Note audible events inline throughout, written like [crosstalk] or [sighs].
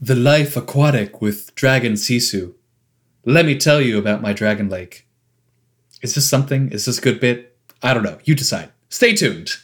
The Life Aquatic with Dragon Sisu. Let me tell you about my Dragon Lake. Is this something? Is this a good bit? I don't know. You decide. Stay tuned.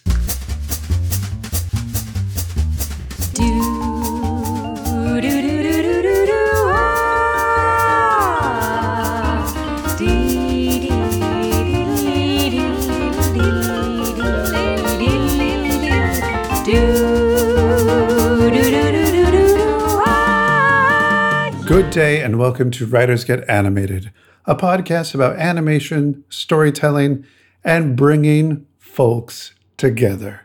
Good day, and welcome to Writers Get Animated, a podcast about animation, storytelling, and bringing folks together.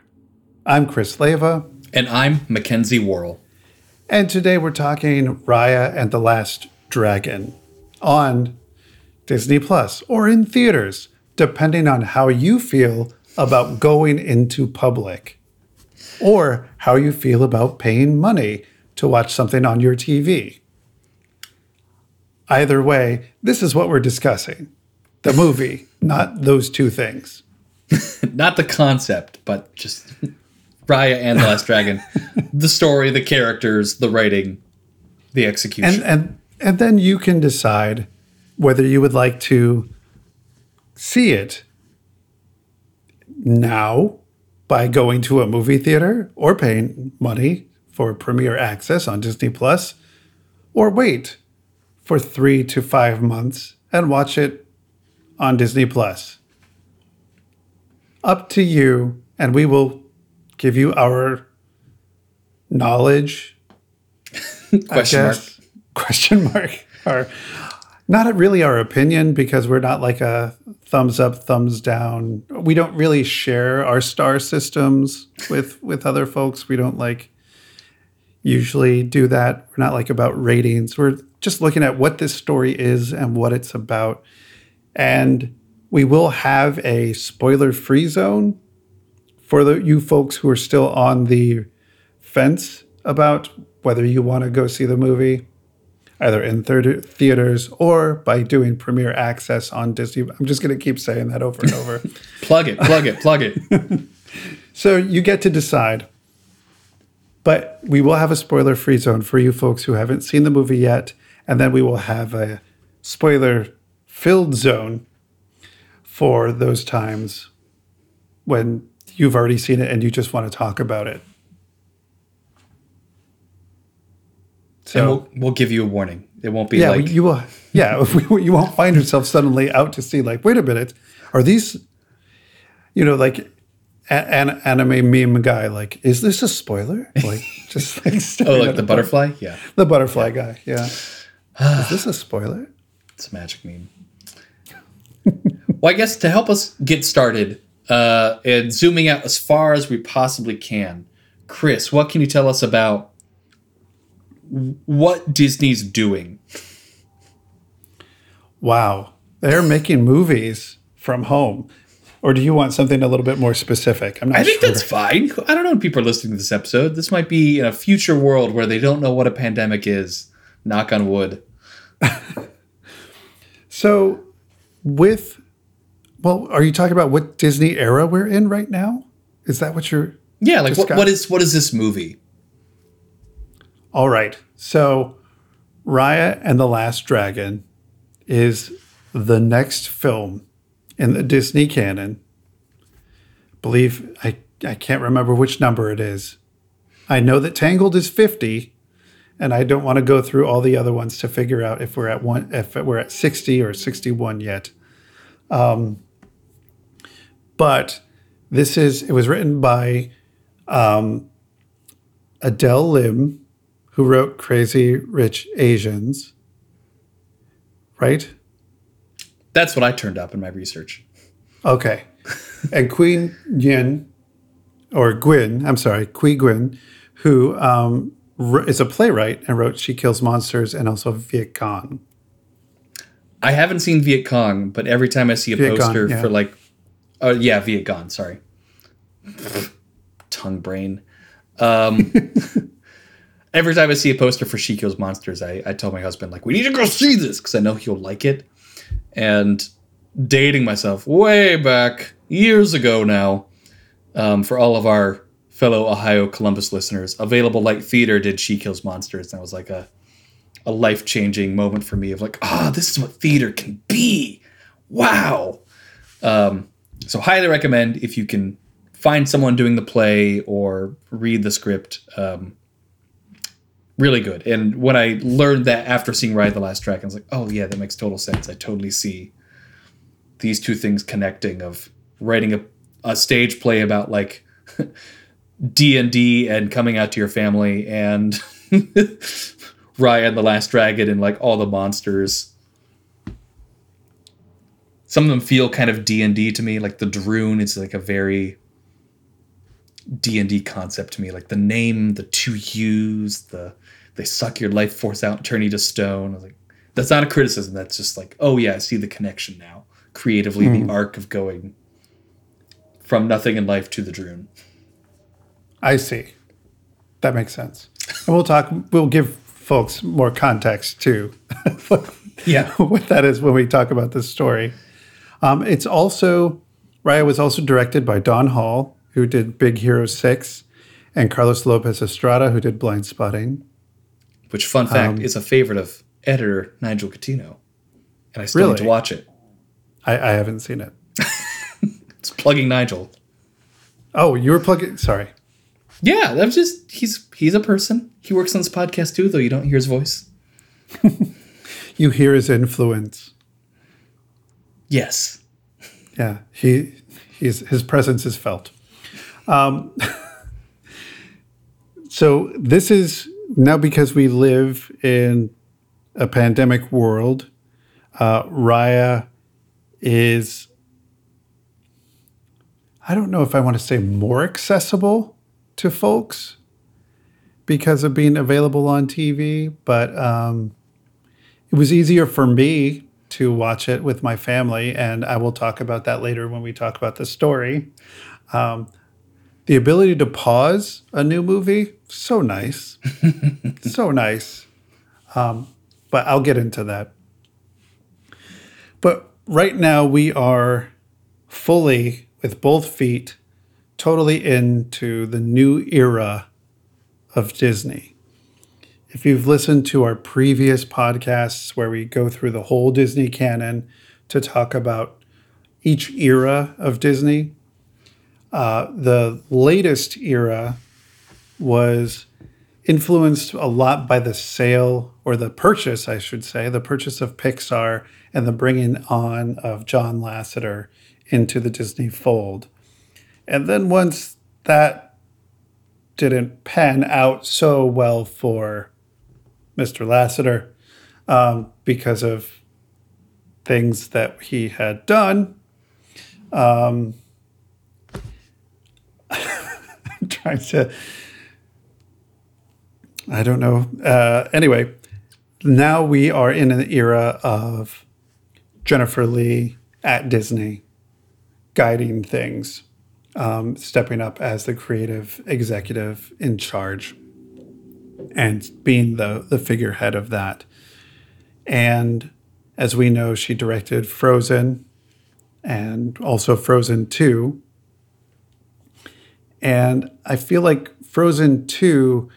I'm Chris Leva, And I'm Mackenzie Worrell. and today we're talking Raya and the Last Dragon on Disney Plus or in theaters, depending on how you feel about going into public or how you feel about paying money to watch something on your TV. Either way, this is what we're discussing the movie, not those two things. [laughs] Not the concept, but just [laughs] Raya and the Last Dragon. [laughs] the story, the characters, the writing, the execution. And, and, and then you can decide whether you would like to see it now by going to a movie theater or paying money for premiere access on Disney Plus, or wait for three to five months and watch it on Disney Plus. Up to you, and we will give you our knowledge. Question mark. [laughs] Question mark. Our, not really our opinion because we're not like a thumbs up, thumbs down. We don't really share our star systems with with other folks. We don't like usually do that. We're not like about ratings. We're just looking at what this story is and what it's about. And we will have a spoiler free zone for the, you folks who are still on the fence about whether you want to go see the movie, either in third theaters or by doing premiere access on Disney. I'm just going to keep saying that over and over. [laughs] Plug it, plug it, plug it. [laughs] So you get to decide. But we will have a spoiler free zone for you folks who haven't seen the movie yet. And then we will have a spoiler filled zone for those times when you've already seen it and you just want to talk about it. So, we'll, we'll give you a warning. It won't be yeah, like you will. Yeah, if [laughs] we, you won't find yourself suddenly out to see, like, wait a minute, are these, you know, like an anime meme guy, like, is this a spoiler? Like, just like, [laughs] oh, like the butterfly. Yeah, the butterfly guy. Yeah, is [sighs] this a spoiler? it's a magic meme. well, I guess to help us get started uh, and zooming out as far as we possibly can, Chris, what can you tell us about what Disney's doing? Wow, they're making movies from home. Or do you want something a little bit more specific? I'm not sure. I think sure. that's fine. I don't know if people are listening to this episode. This might be in a future world where they don't know what a pandemic is. Knock on wood. [laughs] So, with, well, are you talking about what Disney era we're in right now? Is that what you're? Yeah, like what, what is what is this movie? All right. So, Raya and the Last Dragon is the next film in the Disney canon. Believe I I can't remember which number it is. I know that Tangled is 50 and I don't want to go through all the other ones to figure out if we're at one if we're at 60 or 61 yet. Um, but this is it was written by um, Adele Lim, who wrote Crazy Rich Asians, right? That's what I turned up in my research. Okay. and Queen Yin, or Gwyn, I'm sorry, Qui Nguyen, who um, is a playwright and wrote She Kills Monsters and also Vietgone. I haven't seen Vietgone, but every time I see a Vietgone, poster yeah. for like, oh yeah, Vietgone. Sorry, tongue brain. Um, [laughs] every time I see a poster for She Kills Monsters, I, I tell my husband like, we need to go see this because I know he'll like it. And dating myself way back years ago now, um, for all of our fellow Ohio Columbus listeners. Available Light Theater did She Kills Monsters. And that was like a, a life changing moment for me of like, ah, oh, this is what theater can be. Wow. Um, so, highly recommend if you can find someone doing the play or read the script. Um, really good. And when I learned that after seeing Raya the Last Dragon, I was like, oh, yeah, that makes total sense. I totally see these two things connecting of writing a, a stage play about like [laughs] D&D and coming out to your family and [laughs] Raya and the Last Dragon and like all the monsters. Some of them feel kind of D&D to me, like the Druun is like a very D&D concept to me, like the name, the two U's, the they suck your life force out and turn you to stone. I was like, that's not a criticism. That's just like, oh yeah, I see the connection now. Creatively, mm. the hmm. arc of going from nothing in life to the Druun. I see. That makes sense. And we'll talk. We'll give folks more context too. [laughs] yeah, what that is when we talk about this story. Um, it's also Raya was also directed by Don Hall, who did Big Hero Six, and Carlos Lopez Estrada, who did Blindspotting. Which, fun fact, um, is a favorite of editor Nigel Catino, and I still really? need to watch it. I, I haven't seen it. [laughs] it's plugging Nigel. Oh, you were plugging. Sorry. Yeah, that's just he's he's a person. He works on this podcast too, though you don't hear his voice. [laughs] you hear his influence. Yes. Yeah, he he's his presence is felt. Um, [laughs] so this is now because we live in a pandemic world. Uh, Raya is I don't know if I want to say more accessible to folks because of being available on TV, but um, it was easier for me to watch it with my family, and I will talk about that later when we talk about the story. Um, the ability to pause a new movie, so nice, [laughs] so nice. Um, but I'll get into that. But right now, we are fully with both feet totally into the new era of Disney. If you've listened to our previous podcasts where we go through the whole Disney canon to talk about each era of Disney, uh, the latest era was influenced a lot by the sale or the purchase, I should say, the purchase of Pixar and the bringing on of John Lasseter into the Disney fold. And then once that didn't pan out so well for Mr. Lasseter um, because of things that he had done, um, [laughs] I'm trying to. I don't know. Uh, anyway, now we are in an era of Jennifer Lee at Disney guiding things um, stepping up as the creative executive in charge and being the, the figurehead of that. And as we know, she directed Frozen and also Frozen 2. And I feel like Frozen 2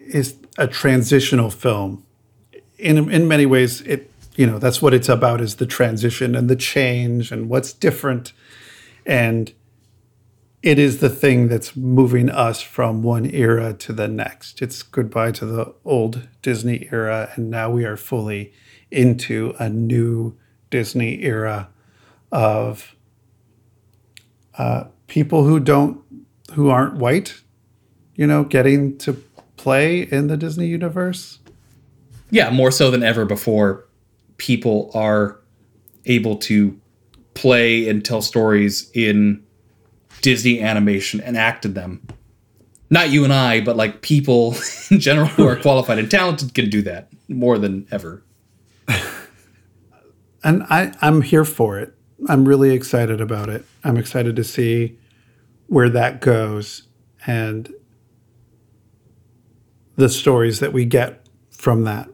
is a transitional film. In, in many ways, it you know that's what it's about is the transition and the change and what's different and it is the thing that's moving us from one era to the next. It's goodbye to the old Disney era, and now we are fully into a new Disney era of uh, people who don't, who aren't white, you know, getting to play in the Disney universe. Yeah, more so than ever before, people are able to play and tell stories in Disney animation and acted them. Not you and I, but like people [laughs] in general who are qualified and talented can do that more than ever. [laughs] and I, I'm here for it. I'm really excited about it. I'm excited to see where that goes and the stories that we get from that.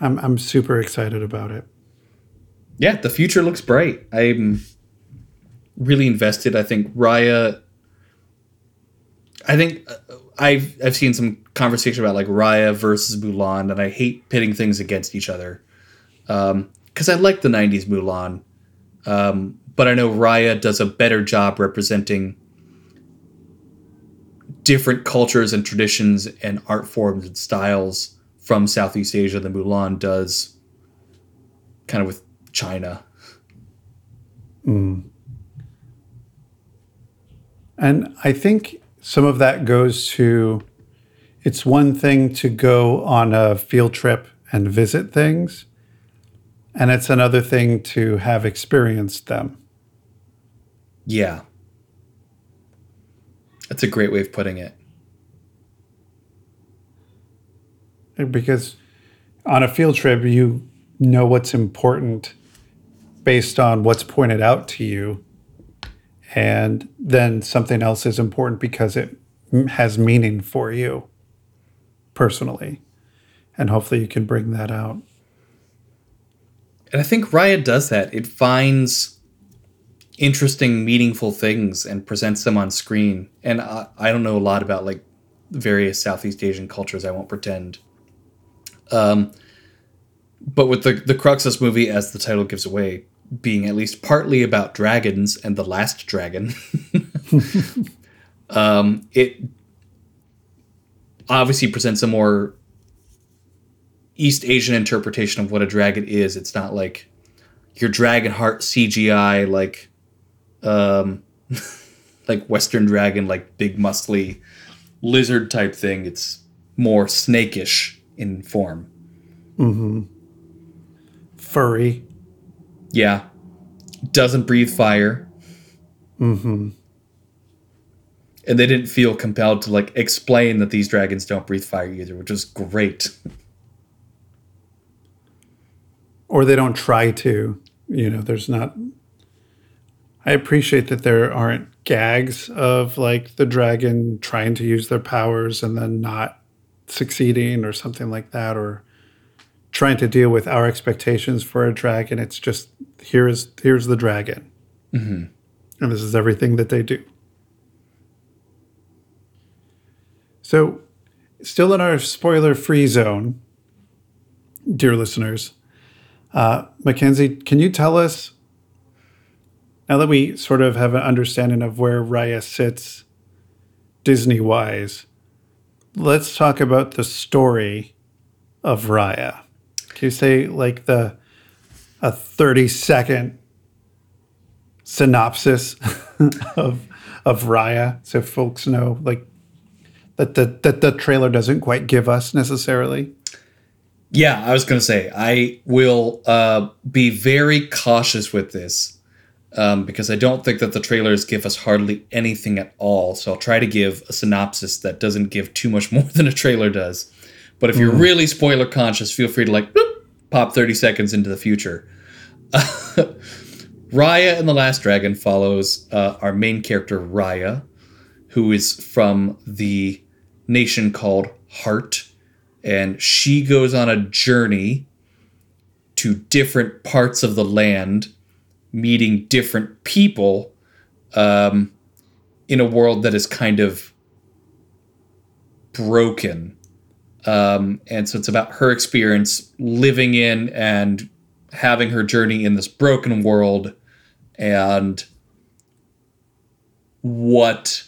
I'm I'm super excited about it. Yeah, the future looks bright. I'm really invested. I think Raya I think uh, I've I've seen some conversation about like Raya versus Mulan, and I hate pitting things against each other. Because I like the '90s Mulan, um, but I know Raya does a better job representing different cultures and traditions and art forms and styles from Southeast Asia than Mulan does, kind of with China. And I think some of that goes to it's one thing to go on a field trip and visit things, and it's another thing to have experienced them. Yeah. That's a great way of putting it. Because on a field trip, you know what's important based on what's pointed out to you. And then something else is important because it has meaning for you personally. And hopefully you can bring that out. And I think Raya does that. It finds interesting, meaningful things and presents them on screen. And I, I don't know a lot about like various Southeast Asian cultures. I won't pretend. Um, but with the the crux of this movie, as the title gives away, being at least partly about dragons and the last dragon, [laughs] um, it obviously presents a more East Asian interpretation of what a dragon is. It's not like your dragon heart CGI like um [laughs] like Western dragon, like big muscly lizard type thing. It's more snakish in form. Furry. Yeah. Doesn't breathe fire. Mm-hmm. And they didn't feel compelled to like explain that these dragons don't breathe fire either, which is great. Or they don't try to. You know, there's not. I appreciate that there aren't gags of like the dragon trying to use their powers and then not succeeding or something like that, or trying to deal with our expectations for a dragon. It's just here's here's the dragon, and this is everything that they do. So, still in our spoiler-free zone, dear listeners. Uh, Mackenzie, can you tell us now that we sort of have an understanding of where Raya sits Disney wise? Let's talk about the story of Raya. Can you say like the a 30 second synopsis [laughs] of of Raya so folks know like that the that the trailer doesn't quite give us necessarily? Yeah, I was going to say, I will uh, be very cautious with this um, because I don't think that the trailers give us hardly anything at all. So I'll try to give a synopsis that doesn't give too much [laughs] more than a trailer does. But if you're really spoiler conscious, feel free to like boop, pop 30 seconds into the future. [laughs] Raya and the Last Dragon follows uh, our main character, Raya, who is from the nation called Heart and she goes on a journey to different parts of the land, meeting different people um, in a world that is kind of broken. Um, and so it's about her experience living in and having her journey in this broken world and what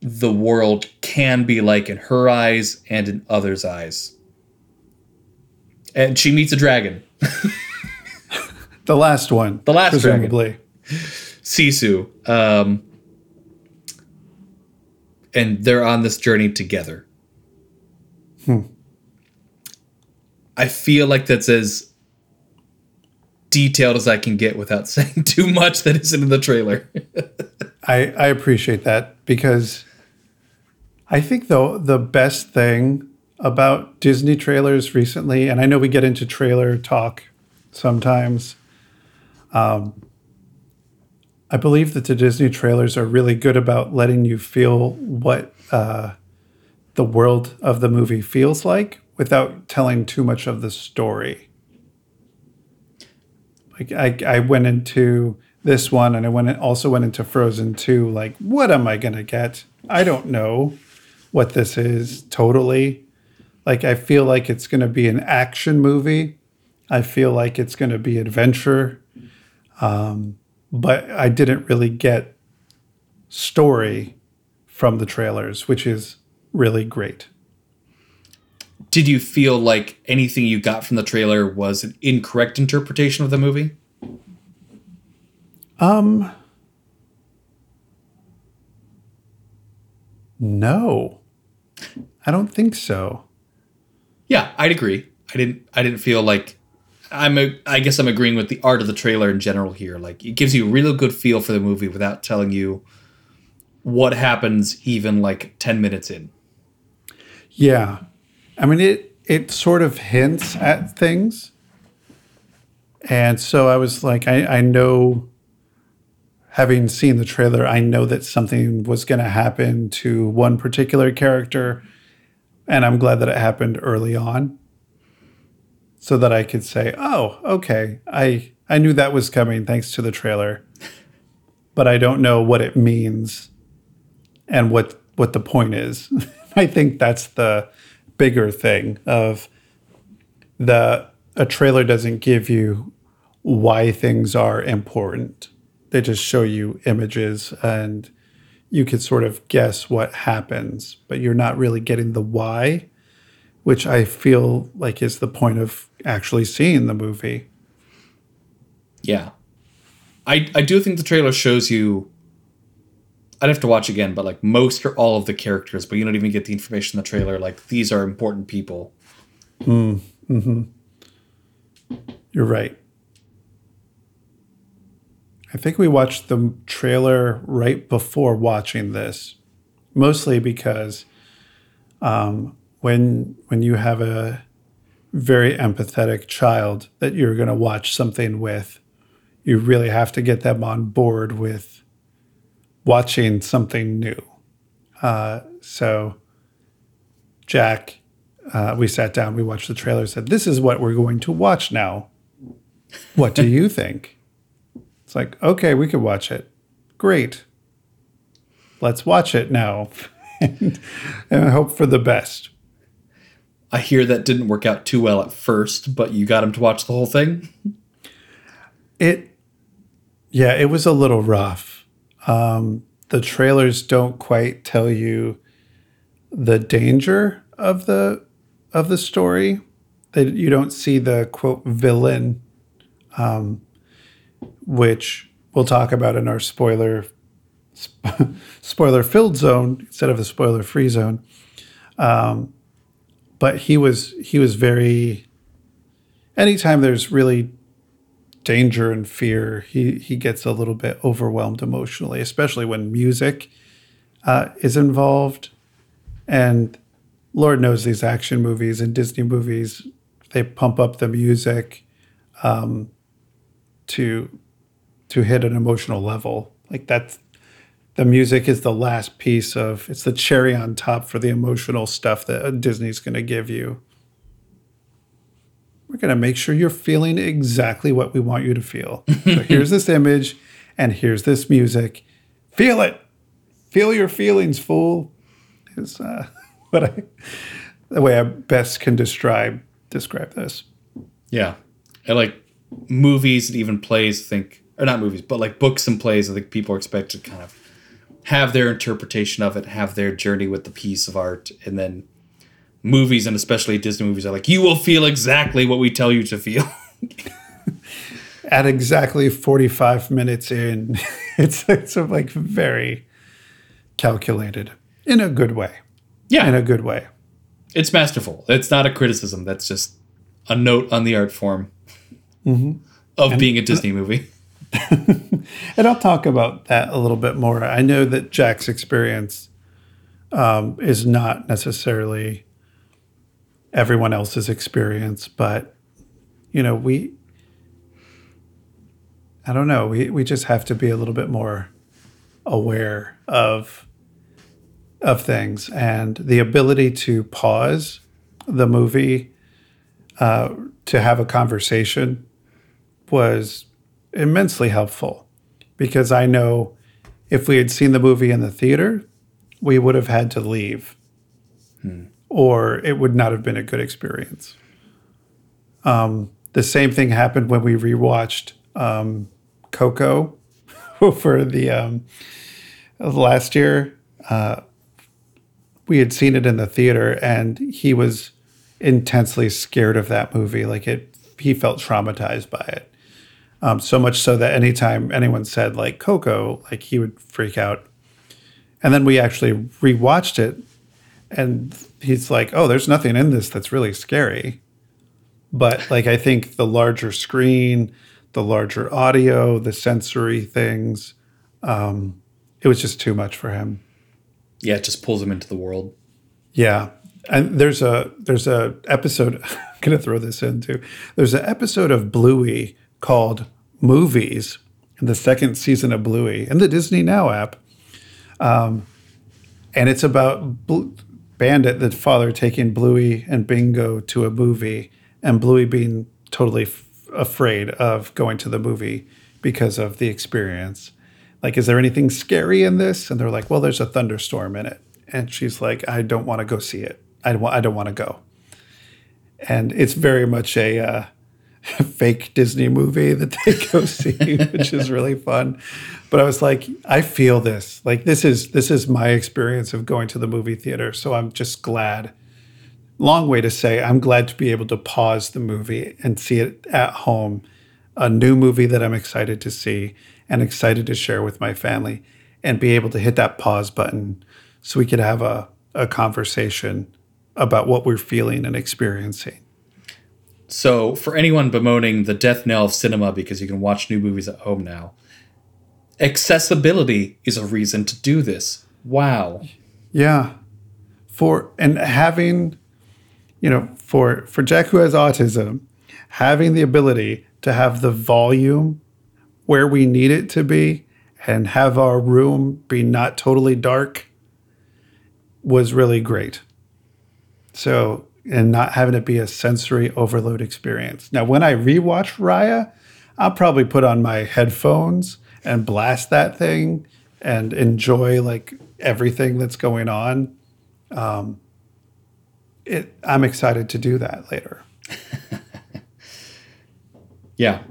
the world can be like in her eyes and in others' eyes. And she meets a dragon, [laughs] The last one. The last dragon. presumably. Sisu. Um, and they're on this journey together. I feel like that's as detailed as I can get without [laughs] saying too much that isn't in the trailer. I, I appreciate that because I think though the best thing about Disney trailers recently, and I know we get into trailer talk sometimes. Um, I believe that the Disney trailers are really good about letting you feel what uh, the world of the movie feels like without telling too much of the story. Like I, I went into this one and I went also went into Frozen 2 like what am I going to get I don't know what this is totally. Like, I feel like it's going to be an action movie. I feel like it's going to be adventure. Um, but I didn't really get story from the trailers, which is really great. Did you feel like anything you got from the trailer was an incorrect interpretation of the movie? Um, no, I don't think so. Yeah, I'd agree. I didn't. I didn't feel like I'm. A, I guess I'm agreeing with the art of the trailer in general here. Like it gives you a real good feel for the movie without telling you what happens even like ten minutes in. Yeah, I mean it. It sort of hints at things, and so I was like, I, I know. Having seen the trailer, I know that something was going to happen to one particular character, and I'm glad that it happened early on so that I could say, "Oh, okay. I I knew that was coming thanks to the trailer." But I don't know what it means and what what the point is. [laughs] [laughs] I think that's the bigger thing of the a trailer doesn't give you why things are important. They just show you images and you could sort of guess what happens, but you're not really getting the why, which I feel like is the point of actually seeing the movie. Yeah. I I do think the trailer shows you I'd have to watch again, but like most or all of the characters, but you don't even get the information in the trailer. Like these are important people. Mm, hmm You're right. I think we watched the trailer right before watching this, mostly because um, when when you have a very empathetic child that you're going to watch something with, you really have to get them on board with watching something new. Uh, so, Jack, uh, we sat down, we watched the trailer, said, "This is what we're going to watch now. What do you [laughs] think?" It's like, okay, we could watch it. Great. Let's watch it now, [laughs] and, and hope for the best. I hear that didn't work out too well at first, but you got him to watch the whole thing. It, yeah, it was a little rough. Um, the trailers don't quite tell you the danger of the of the story. That you don't see the quote villain, um, which we'll talk about in our spoiler sp- [laughs] spoiler filled zone instead of the spoiler free zone. Um, but he was he was very anytime there's really danger and fear he he gets a little bit overwhelmed emotionally especially when music uh, is involved and lord knows these action movies and disney movies they pump up the music um, to to hit an emotional level like that's the music is the last piece of it's the cherry on top for the emotional stuff that Disney's going to give you. We're going to make sure you're feeling exactly what we want you to feel. so [laughs] here's this image and here's this music. Feel it. Feel your feelings, fool. Is uh, [laughs] what I the way I best can describe describe this. Yeah. And like movies and even plays, I think, or not movies, but like books and plays, I think people are expected to kind of have their interpretation of it, have their journey with the piece of art, and then movies and especially Disney movies are like, you will feel exactly what we tell you to feel. [laughs] At exactly 45 minutes in, [laughs] it's it's like very calculated in a good way. Yeah. In a good way. It's masterful. It's not a criticism. That's just a note on the art form Mm-hmm. of and, being a Disney movie. [laughs] and I'll talk about that a little bit more. I know that Jack's experience um, is not necessarily everyone else's experience, but you know, we I don't know, we we just have to be a little bit more aware of of things. And the ability to pause the movie uh, to have a conversation was immensely helpful because I know if we had seen the movie in the theater, we would have had to leave, or it would not have been a good experience. Um, the same thing happened when we rewatched um, Coco [laughs] for the um, last year. Uh, we had seen it in the theater, and he was intensely scared of that movie. Like it, he felt traumatized by it. Um, so much so that anytime anyone said like Coco, like he would freak out. And then we actually rewatched it, and he's like, "Oh, there's nothing in this that's really scary." But like I think the larger screen, the larger audio, the sensory things, um, it was just too much for him. Yeah, it just pulls him into the world. Yeah. And there's a there's a episode I'm [laughs] gonna throw this in too. There's an episode of Bluey called Movies in the second season of Bluey in the Disney Now app. Um, and it's about Bandit, the father, taking Bluey and Bingo to a movie, and Bluey being totally f- afraid of going to the movie because of the experience. Like, is there anything scary in this? And they're like, well, there's a thunderstorm in it. And she's like, I don't want to go see it. I don't, I don't want to go. And it's very much a uh, [laughs] fake Disney movie that they [laughs] go see, which is really fun. But I was like, I feel this. Like this is this is my experience of going to the movie theater. So I'm just glad. Long way to say I'm glad to be able to pause the movie and see it at home. A new movie that I'm excited to see and excited to share with my family and be able to hit that pause button so we could have a, a conversation about what we're feeling and experiencing. So, for anyone bemoaning the death knell of cinema because you can watch new movies at home now, accessibility is a reason to do this. Wow. Yeah. For and having, you know, for for Jack who has autism, having the ability to have the volume where we need it to be and have our room be not totally dark was really great. So, and not having it be a sensory overload experience. Now, when I rewatch Raya, I'll probably put on my headphones and blast that thing and enjoy like everything that's going on. Um, it, I'm excited to do that later. [laughs] Yeah,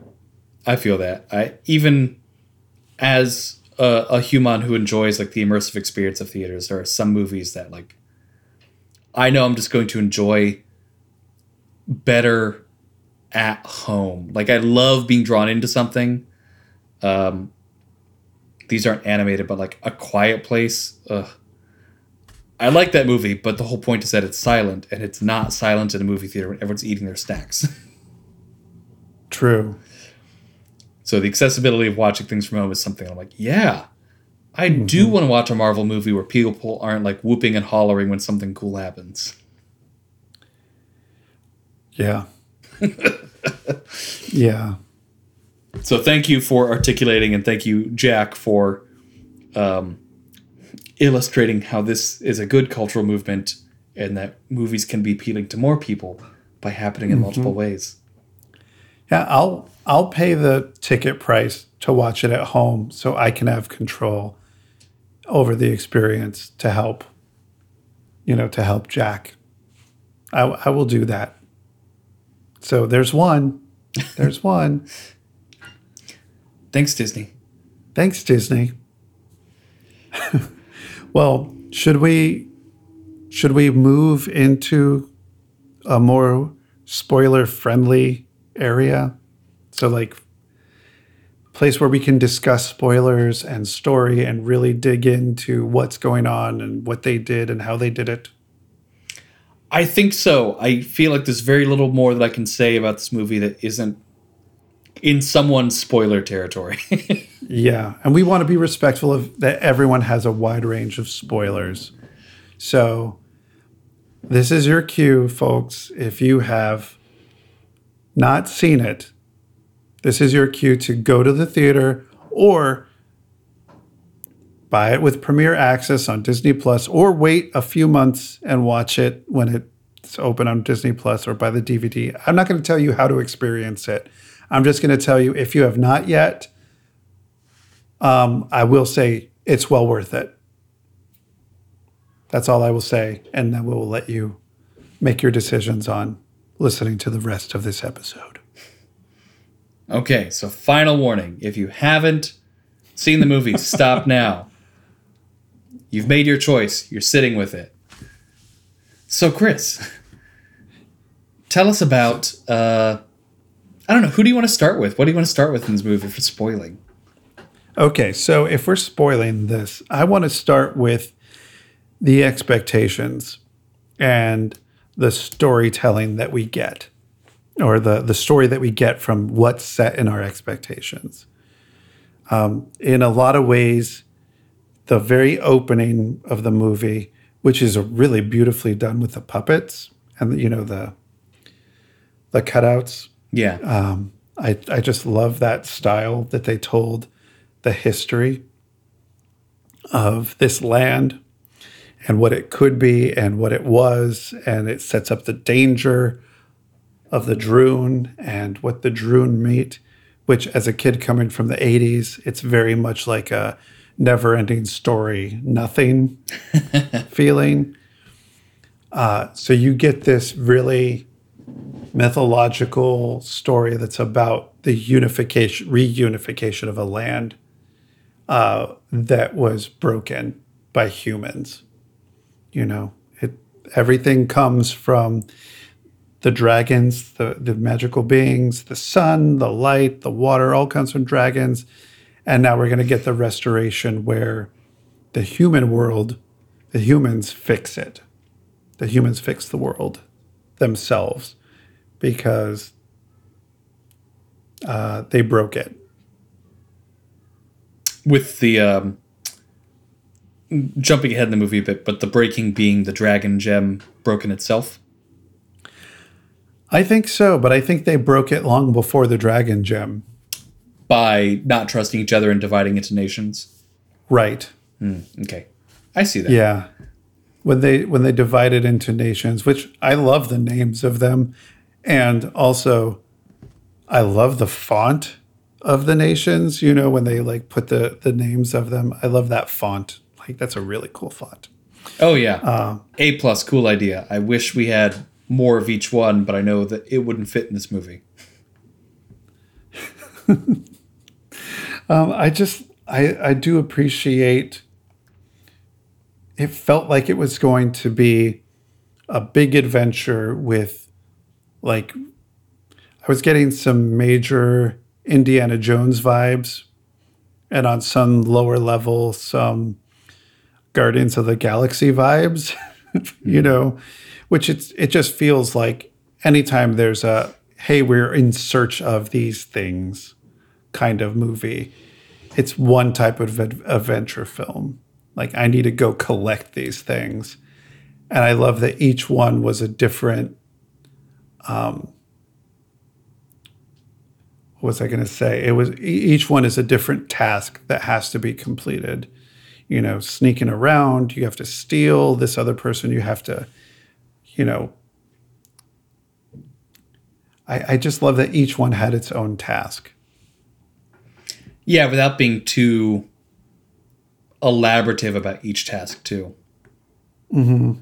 I feel that. I even as a, a human who enjoys like the immersive experience of theaters, there are some movies that like I know I'm just going to enjoy better at home. Like I love being drawn into something. Um, these aren't animated, but like a quiet place. Ugh. I like that movie, but the whole point is that it's silent, and it's not silent in a movie theater when everyone's eating their snacks. [laughs] True. So the accessibility of watching things from home is something I'm like, yeah, I do want to watch a Marvel movie where people aren't like whooping and hollering when something cool happens. Yeah. [laughs] yeah. So thank you for articulating, and thank you, Jack, for um, illustrating how this is a good cultural movement and that movies can be appealing to more people by happening in multiple ways. Yeah, I'll I'll pay the ticket price to watch it at home so I can have control over the experience to help you know, to help Jack. I I will do that. So there's one. There's [laughs] one. Thanks, Disney. Thanks, Disney. [laughs] well, should we should we move into a more spoiler friendly area? So like place where we can discuss spoilers and story and really dig into what's going on and what they did and how they did it. I think so. I feel like there's very little more that I can say about this movie that isn't in someone's spoiler territory. [laughs] Yeah, and we want to be respectful of that everyone has a wide range of spoilers. So this is your cue, folks. If you have not seen it, this is your cue to go to the theater or buy it with Premiere Access on Disney Plus or wait a few months and watch it when it's open on Disney Plus or buy the DVD. I'm not going to tell you how to experience it. I'm just going to tell you if you have not yet, um, I will say it's well worth it. That's all I will say. And then we'll let you make your decisions on listening to the rest of this episode. Okay, so final warning. If you haven't seen the movie, stop [laughs] now. You've made your choice, you're sitting with it. So, Chris, tell us about, uh, I don't know, who do you want to start with? What do you want to start with in this movie for spoiling? Okay, so if we're spoiling this, I want to start with the expectations and the storytelling that we get, or the, the story that we get from what's set in our expectations. Um, in a lot of ways, the very opening of the movie, which is really beautifully done with the puppets and you know the the cutouts. Yeah. Um, I I just love that style that they told the history of this land and what it could be and what it was. And it sets up the danger of the Druun and what the Druun meet, which, as a kid coming from the 80s, it's very much like a never ending story, nothing [laughs] feeling. Uh, so you get this really mythological story that's about the unification, reunification of a land uh, that was broken by humans. You know, it everything comes from the dragons, the the magical beings, the sun, the light, the water, all comes from dragons. And now we're going to get the restoration where the human world, the humans fix it. The humans fix the world themselves because uh, they broke it. With the um, jumping ahead in the movie a bit, but the breaking being the dragon gem broken itself. I think so, but I think they broke it long before the dragon gem. By not trusting each other and dividing into nations. Right. Mm, okay, I see that. Yeah. When they when they divided into nations, which I love the names of them, and also I love the font of the nations. You know, when they like put the the names of them, I love that font. Like that's a really cool font. Oh yeah, A plus, cool idea. I wish we had more of each one, but I know that it wouldn't fit in this movie. Um, I just I I do appreciate. It felt like it was going to be a big adventure with, like, I was getting some major Indiana Jones vibes, and on some lower level, some Guardians of the Galaxy vibes. [laughs] you know, which it's it just feels like anytime there's a hey we're in search of these things kind of movie. It's one type of ad- adventure film. Like I need to go collect these things, and I love that each one was a different. Um, what was I going to say? It was each one is a different task that has to be completed. You know, sneaking around, you have to steal this other person. You have to, you know. I, I just love that each one had its own task. Yeah, without being too elaborative about each task too. Mm-hmm.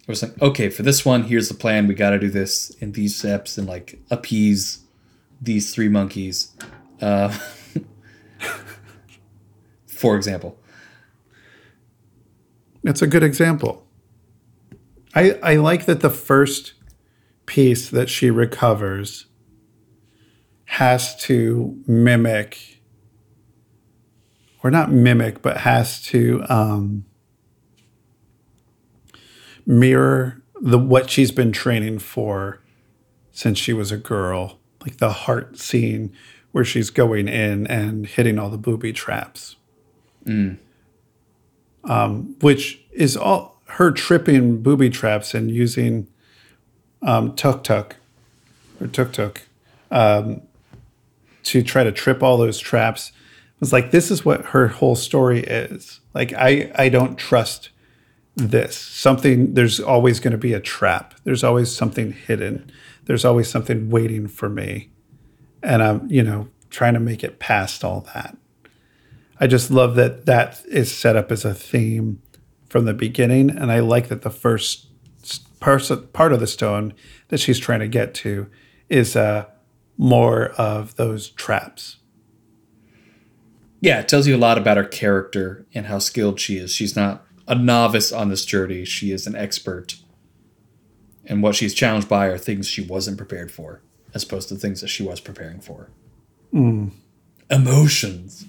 It was like, okay, for this one, here's the plan. We got to do this in these steps and like appease these three monkeys. Uh, [laughs] for example. that's a good example. I I like that the first piece that she recovers has to mimic or not mimic, but has to um, mirror the what she's been training for since she was a girl, like the heart scene where she's going in and hitting all the booby traps, um, which is all her tripping booby traps and using um, tuk tuk or tuk tuk um, to try to trip all those traps. Was like this is what her whole story is. Like i i don't trust this. Something there's always going to be a trap. There's always something hidden. There's always something waiting for me. And i'm you know trying to make it past all that. I just love that that is set up as a theme from the beginning, and I like that the first s- part of the stone that she's trying to get to is uh, more of those traps. Yeah, it tells you a lot about her character and how skilled she is. She's not a novice on this journey, she is an expert. And what she's challenged by are things she wasn't prepared for, as opposed to things that she was preparing for. Emotions.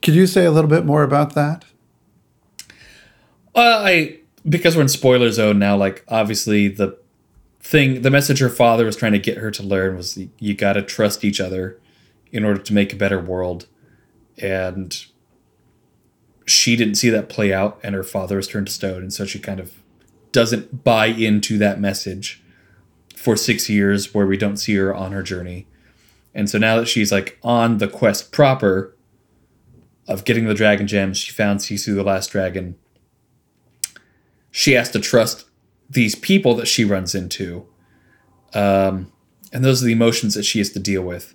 Could you say a little bit more about that? Uh, I because we're in spoiler zone now. Like obviously the thing, the message her father was trying to get her to learn was you got to trust each other in order to make a better world, and she didn't see that play out, and her father was turned to stone, and so she kind of doesn't buy into that message for six years, where we don't see her on her journey, and so now that she's like on the quest proper of getting the dragon gems, she found Sisu the last dragon she has to trust these people that she runs into. Um, and those are the emotions that she has to deal with.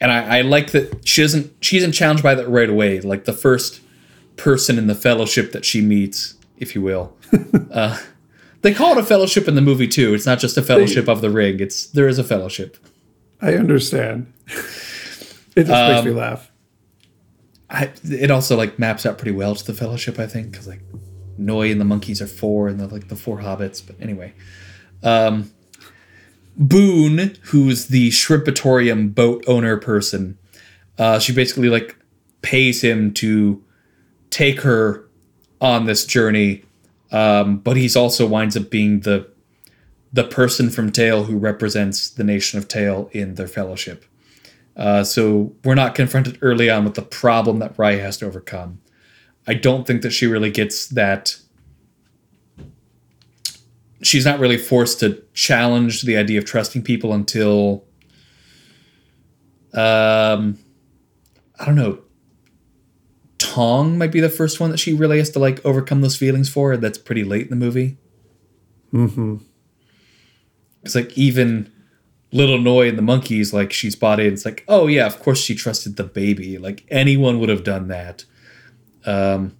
And I, I like that she doesn't she isn't challenged by that right away. Like the first person in the fellowship that she meets, if you will. [laughs] uh, they call it a fellowship in the movie too. It's not just a fellowship of the ring. It's there is a fellowship. I understand. [laughs] it just makes me laugh. I, it also like maps out pretty well to the Fellowship, I think, because like Noi and the monkeys are four, and the like the four hobbits. But anyway, um, Boun, who's the Shrimpatorium boat owner person, uh, she basically like pays him to take her on this journey, um, but he's also winds up being the the person from Tail who represents the nation of Tail in their fellowship. Uh, so we're not confronted early on with the problem that Raya has to overcome. I don't think that she really gets that. She's not really forced to challenge the idea of trusting people until, um, I don't know. Tong might be the first one that she really has to like overcome those feelings for. That's pretty late in the movie. Mm-hmm. It's like even little Noi and the monkeys, like she's bought in. It's like, oh yeah, of course she trusted the baby. Like anyone would have done that. Um,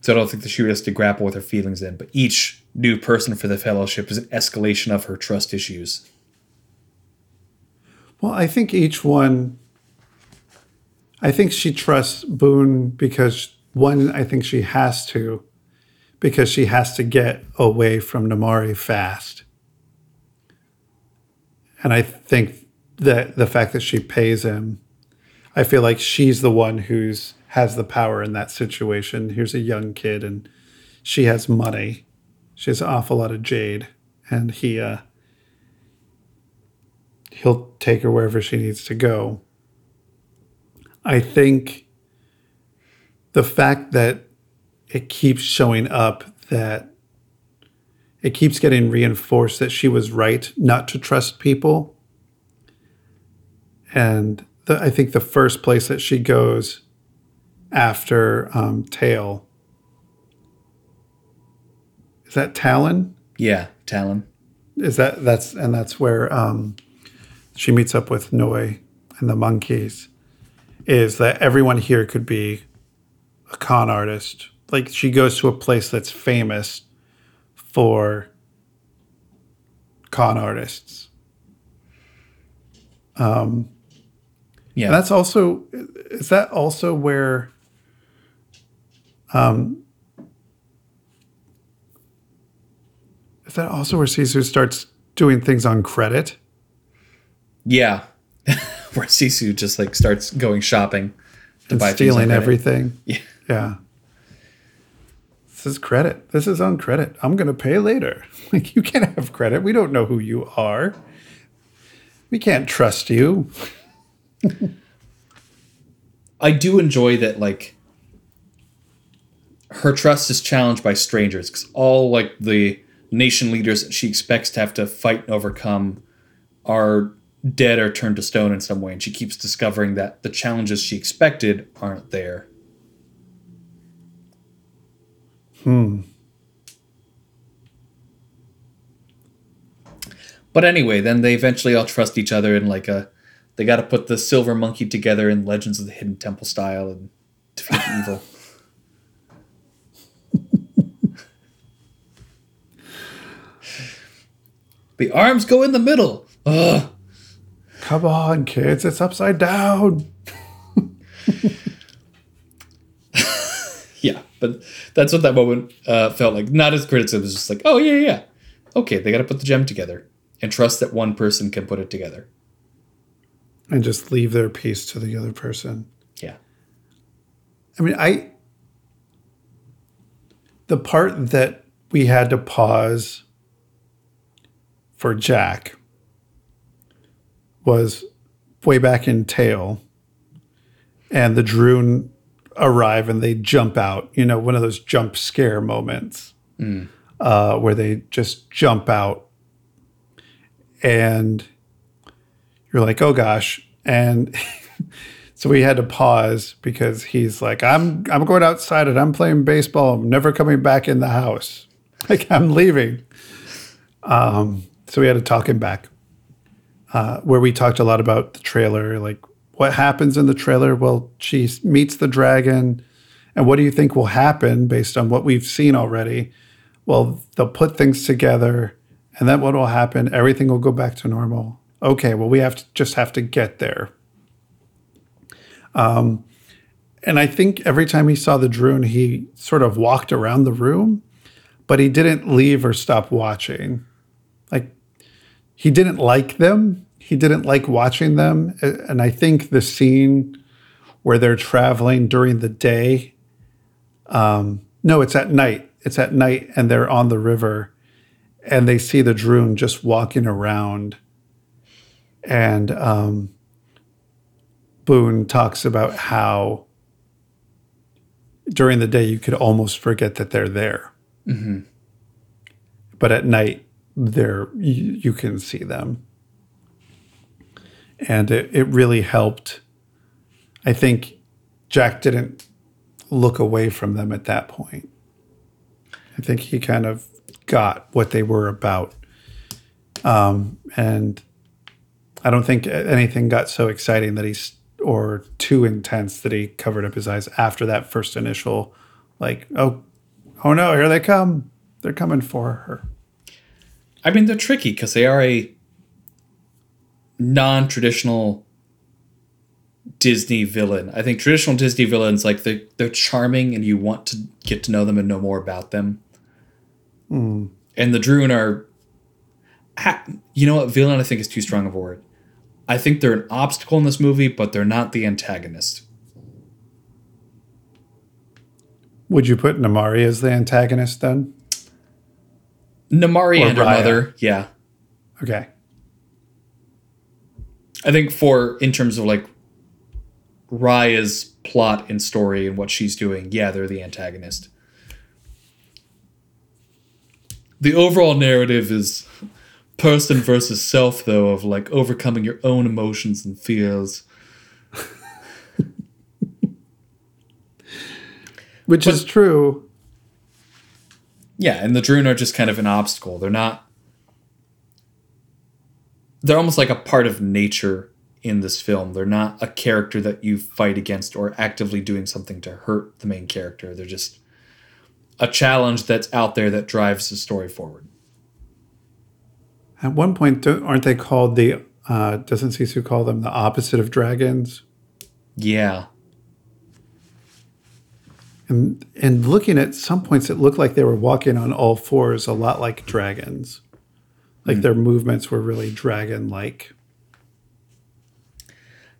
so I don't think that she has to grapple with her feelings then. But each new person for the fellowship is an escalation of her trust issues. Well, I think each one. I think she trusts Boun because one, I think she has to, because she has to get away from Namaari fast. And I think that the fact that she pays him, I feel like she's the one who's has the power in that situation. Here's a young kid and she has money. She has an awful lot of jade. And he uh he'll take her wherever she needs to go. I think the fact that it keeps showing up that it keeps getting reinforced that she was right not to trust people. And the, I think the first place that she goes after um, Tail is that Talon. Yeah, Talon. Is that that's and that's where um, she meets up with Noi and the monkeys. Is that everyone here could be a con artist? Like she goes to a place that's famous for con artists. Um, Yeah, that's also is that also where um is that also where Sisu starts doing things on credit? yeah. [laughs] Where Sisu just like starts going shopping to and buy stealing everything. Yeah. Yeah. This is credit. This is on credit. I'm going to pay later. [laughs] Like, you can't have credit. We don't know who you are. We can't trust you. [laughs] I do enjoy that like her trust is challenged by strangers because all like the nation leaders she expects to have to fight and overcome are dead or turned to stone in some way and she keeps discovering that the challenges she expected aren't there Hmm. but anyway then they eventually all trust each other in like a they got to put the silver monkey together in Legends of the Hidden Temple style and defeat evil. [laughs] the arms go in the middle. Ugh. Come on, kids, it's upside down. [laughs] Yeah, but that's what that moment uh, felt like. Not as criticism, it was just like, oh yeah, yeah, okay, they got to put the gem together and trust that one person can put it together. And just leave their piece to the other person. Yeah, I mean, I the part that we had to pause for Jack was way back in Tail, and the Druun arrive and they jump out. You know, one of those jump scare moments uh, where they just jump out, and you're like, "Oh gosh!" And [laughs] so we had to pause because he's like, "I'm I'm going outside and I'm playing baseball. I'm never coming back in the house. [laughs] Like I'm leaving." Um, so we had to talk him back. Uh, where we talked a lot about the trailer, like what happens in the trailer. Well, she meets the dragon, and what do you think will happen based on what we've seen already? Well, they'll put things together, and then what will happen? Everything will go back to normal. Okay, well, we have to just have to get there. Um, and I think every time he saw the Druun, he sort of walked around the room, but he didn't leave or stop watching. Like he didn't like them. He didn't like watching them. And I think the scene where they're traveling during the day, um, no, it's at night. It's at night and they're on the river and they see the Druun just walking around. And um, Boun talks about how during the day you could almost forget that they're there. But at night, they're, you, you can see them. And it, it really helped. I think Jack didn't look away from them at that point. I think he kind of got what they were about. Um, and I don't think anything got so exciting that he's or too intense that he covered up his eyes after that first initial, like, oh, oh no, here they come. They're coming for her. I mean they're tricky because they are a non-traditional Disney villain. I think traditional Disney villains like they they're charming and you want to get to know them and know more about them. Hmm. And the Druun are, you know what? Villain I think is too strong of a word. I think they're an obstacle in this movie, but they're not the antagonist. Would you put Namaari as the antagonist then? Namaari Or and her mother, yeah. Okay. I think for in terms of like Raya's plot and story and what she's doing, yeah, they're the antagonist. The overall narrative is person versus self, though, of like overcoming your own emotions and fears. Which is true. Yeah, and the Druun are just kind of an obstacle. They're not. They're almost like a part of nature in this film. They're not a character that you fight against or actively doing something to hurt the main character. They're just a challenge that's out there that drives the story forward. At one point, don't, aren't they called the, uh, doesn't Sisu call them the opposite of dragons? Yeah. And, and looking at some points, it looked like they were walking on all fours, a lot like dragons. Like their movements were really dragon like.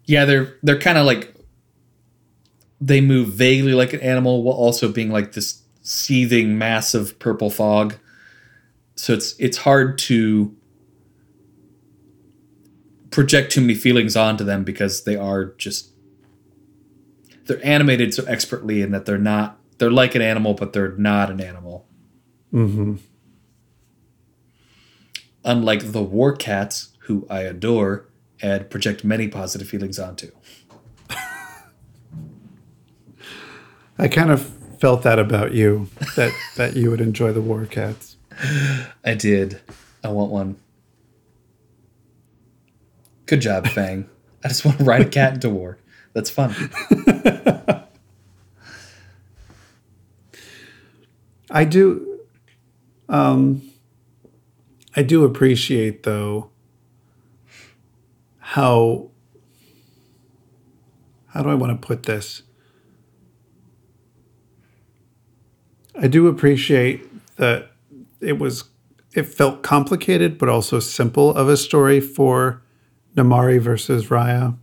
Yeah, they're they're kind of like they move vaguely like an animal while also being like this seething massive purple fog. So it's it's hard to project too many feelings onto them because they are just they're animated so expertly in that they're not they're like an animal but they're not an animal. Mm-hmm. Unlike the war cats, who I adore and project many positive feelings onto. [laughs] I kind of felt that about you, that, that you would enjoy the war cats. I did. I want one. Good job, [laughs] Fang. I just want to ride a cat into war. That's fun. [laughs] I do um I do appreciate though how how do I want to put this? I do appreciate that it was it felt complicated but also simple of a story for Namaari versus Raya.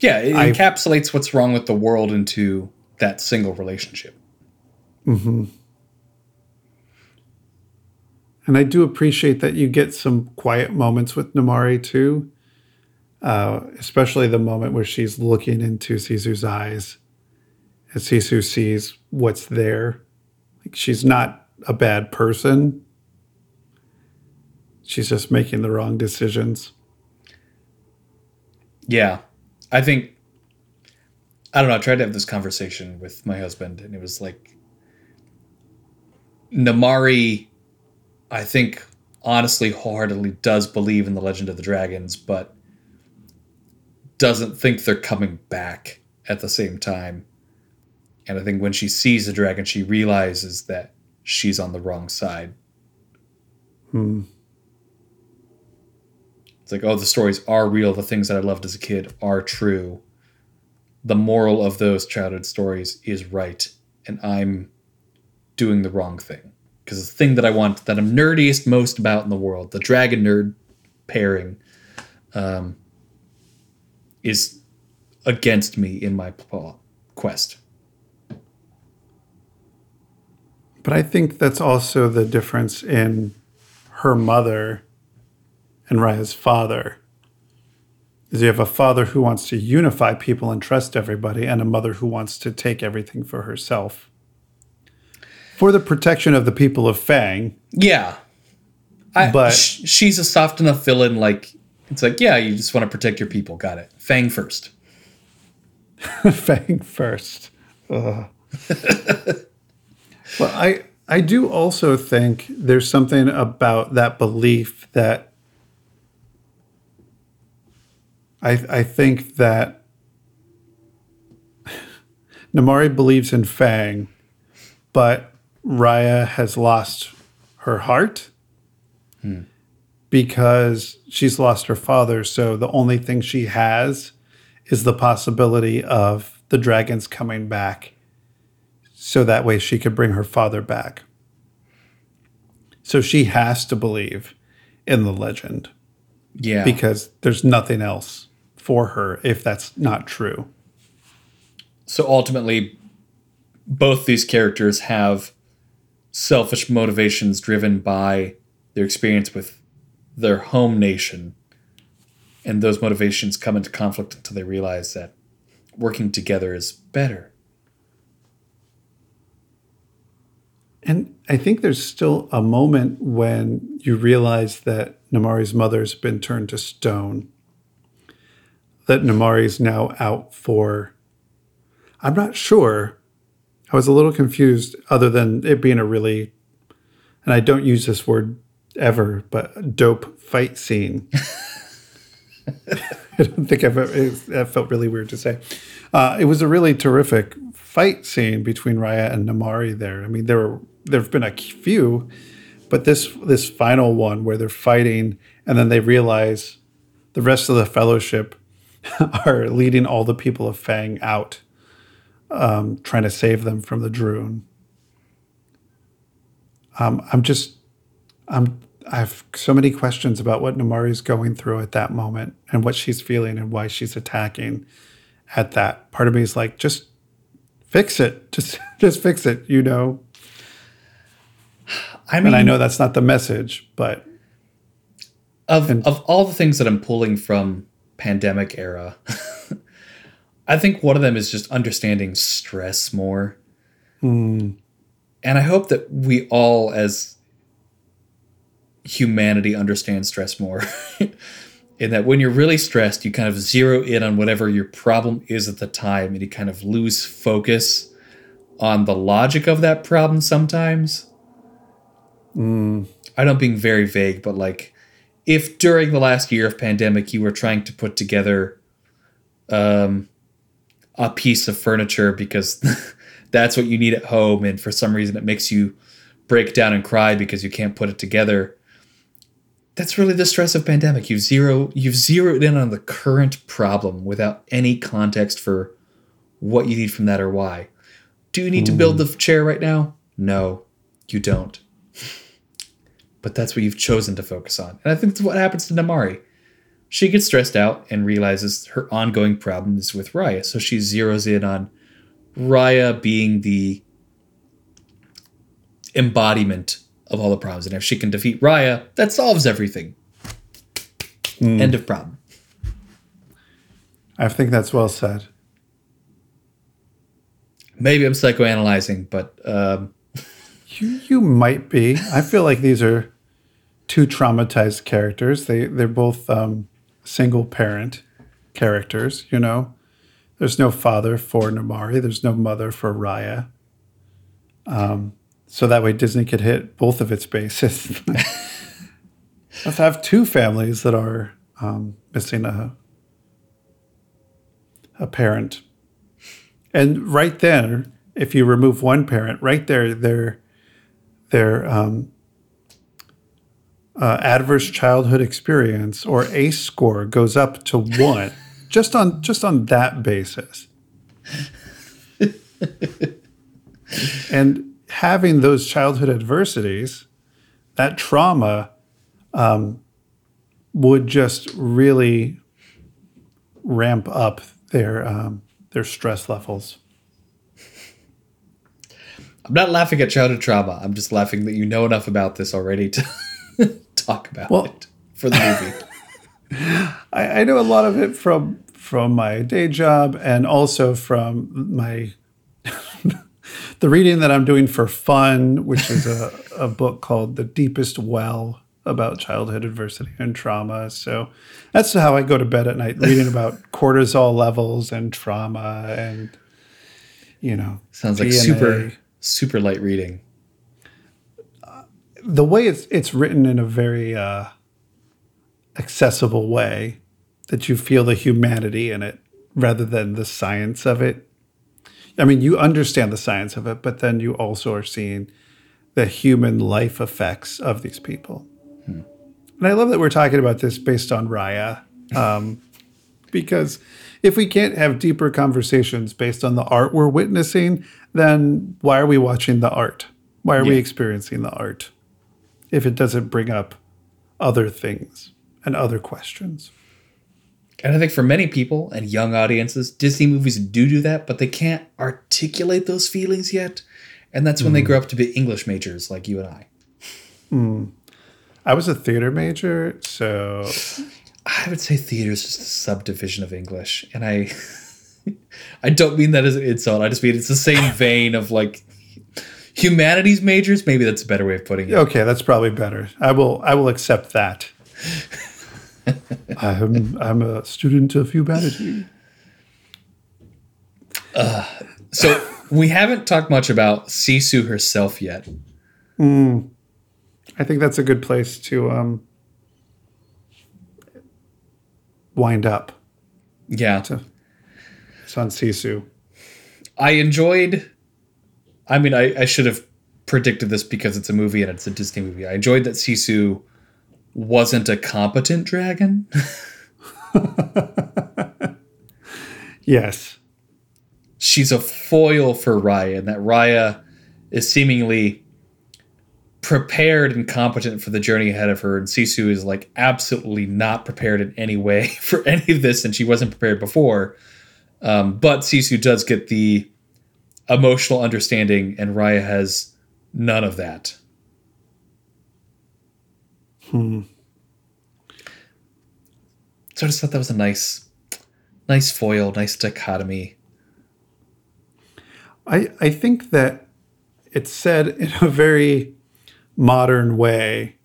Yeah, it I- encapsulates what's wrong with the world into that single relationship. Mm-hmm. And I do appreciate that you get some quiet moments with Namaari too, uh, especially the moment where she's looking into Sisu's eyes and Sisu sees what's there. Like she's not a bad person. She's just making the wrong decisions. Yeah. I think I don't know, I tried to have this conversation with my husband and it was like Namaari I think honestly wholeheartedly does believe in the legend of the dragons, but doesn't think they're coming back at the same time. And I think when she sees the dragon, she realizes that she's on the wrong side. Hmm. It's like, oh, the stories are real. The things that I loved as a kid are true. The moral of those childhood stories is right, and I'm doing the wrong thing. Because the thing that I want, that I'm nerdiest most about in the world, the dragon nerd pairing, um, is against me in my quest. But I think that's also the difference in her mother and Raya's father. Is you have a father who wants to unify people and trust everybody, and a mother who wants to take everything for herself. For the protection of the people of Fang, Yeah. I, But- sh- she's a soft enough villain. Like, it's like, yeah, you just want to protect your people. Got it. Fang first. [laughs] Fang first. [laughs] Well, I I do also think there's something about that belief that I I think that [laughs] Namaari believes in Fang, but Raya has lost her heart hmm. because she's lost her father. So the only thing she has is the possibility of the dragons coming back so that way she could bring her father back. So she has to believe in the legend Yeah. because there's nothing else for her if that's not true. so ultimately both these characters have selfish motivations driven by their experience with their home nation and those motivations come into conflict until they realize that working together is better And I think there's still a moment when you realize that Namaari's mother's been turned to stone. That Namaari's now out for. I'm not sure. I was a little confused, other than it being a really, and I don't use this word ever, but dope fight scene. [laughs] I don't think I've ever, that felt really weird to say. Uh, it was a really terrific fight scene between Raya and Namaari there. I mean, there were there have been a few, but this this final one where they're fighting and then they realize the rest of the fellowship [laughs] are leading all the people of Fang out, um, trying to save them from the Druun. Um, I'm just, I'm, I have so many questions about what Namaari's going through at that moment and what she's feeling and why she's attacking at that. Part of me is like, just fix it, [laughs] just, just fix it, you know. [sighs] i mean And I know that's not the message, but of of all the things that i'm pulling from pandemic era [laughs] i think one of them is just understanding stress more. And i hope that we all as humanity understand stress more. [laughs] In that when you're really stressed you kind of zero in on whatever your problem is at the time and you kind of lose focus on the logic of that problem sometimes. I know I'm being very vague but like if during the last year of pandemic you were trying to put together um, a piece of furniture because [laughs] that's what you need at home, and for some reason it makes you break down and cry because you can't put it together. That's really the stress of pandemic. You've zero you've zeroed in on the current problem without any context for what you need from that or why. Do you need to build the mm. chair right now? No, you don't. [laughs] But that's what you've chosen to focus on. And I think that's what happens to Namaari. She gets stressed out and realizes her ongoing problem is with Raya. So she zeroes in on Raya being the embodiment of all the problems. And if she can defeat Raya, that solves everything. End of problem. I think that's well said. Maybe I'm psychoanalyzing, but um, [laughs] You you might be. I feel like these are two traumatized characters. They they're both um, single parent characters. You know, there's no father for Namaari. There's no mother for Raya. Um, so that way Disney could hit both of its bases. [laughs] Let's have two families that are um, missing a a parent. And right there, if you remove one parent, right there, their their um, uh, adverse childhood experience or ACE score goes up to one, [laughs] just on just on that basis. and having those childhood adversities, that trauma, um, would just really ramp up their um, their stress levels. I'm not laughing at childhood trauma. I'm just laughing that you know enough about this already to [laughs] talk about Well- it for the movie. [laughs] [laughs] I, I know a lot of it from from my day job and also from my [laughs] the reading that I'm doing for fun, which is a, a book called The Deepest Well about childhood adversity and trauma. So that's how I go to bed at night, reading about cortisol levels and trauma and you know Sounds like super super light reading. The way it's it's written in a very uh, accessible way that you feel the humanity in it rather than the science of it. I mean, you understand the science of it, but then you also are seeing the human life effects of these people. And I love that we're talking about this based on Raya, um, [laughs] because if we can't have deeper conversations based on the art we're witnessing, then why are we watching the art? Why are we experiencing the art if it doesn't bring up other things and other questions? And I think for many people and young audiences, Disney movies do do that, but they can't articulate those feelings yet. And that's when they mm. grow up to be English majors like you and I. Hmm. I was a theater major, so I would say theater is just a subdivision of English, and I, [laughs] I don't mean that as an insult. I just mean it's the same [laughs] vein of like humanities majors. Maybe that's a better way of putting it. okay, that's probably better. I will I will accept that. [laughs] I'm I'm a student of humanity. So we haven't talked much about Sisu herself yet. I think that's a good place to um, wind up. Yeah, It's on Sisu. I enjoyed. I mean, I, I should have predicted this because it's a movie and it's a Disney movie. I enjoyed that Sisu wasn't a competent dragon. [laughs] Yes. she's a foil for Raya, and that Raya is seemingly prepared and competent for the journey ahead of her, and Sisu is like absolutely not prepared in any way [laughs] for any of this, and she wasn't prepared before. Um, but Sisu does get the emotional understanding, and Raya has none of that. Hmm. So I just thought that was a nice, nice foil, nice dichotomy. I, I think that it's said in a very modern way,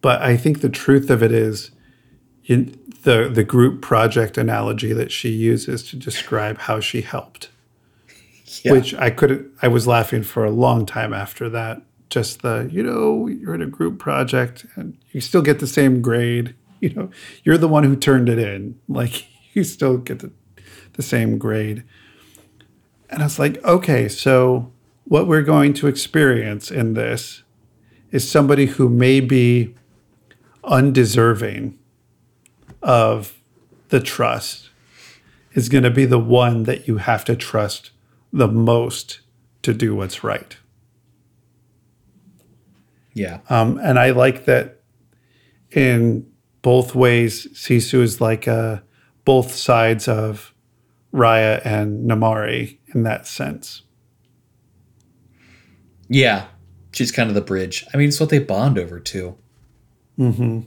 but I think the truth of it is in the, the group project analogy that she uses to describe how she helped, Yeah. which I couldn't, I was laughing for a long time after that just the you know you're in a group project and you still get the same grade. You know, you're the one who turned it in. Like [laughs] you still get the, the same grade. And I was like, okay, so what we're going to experience in this is somebody who may be undeserving of the trust is going to be the one that you have to trust the most to do what's right. Yeah. Um, and I like that in both ways, Sisu is like uh, both sides of Raya and Namaari in that sense. Yeah. She's kind of the bridge. I mean, it's what they bond over too. Mm-hmm.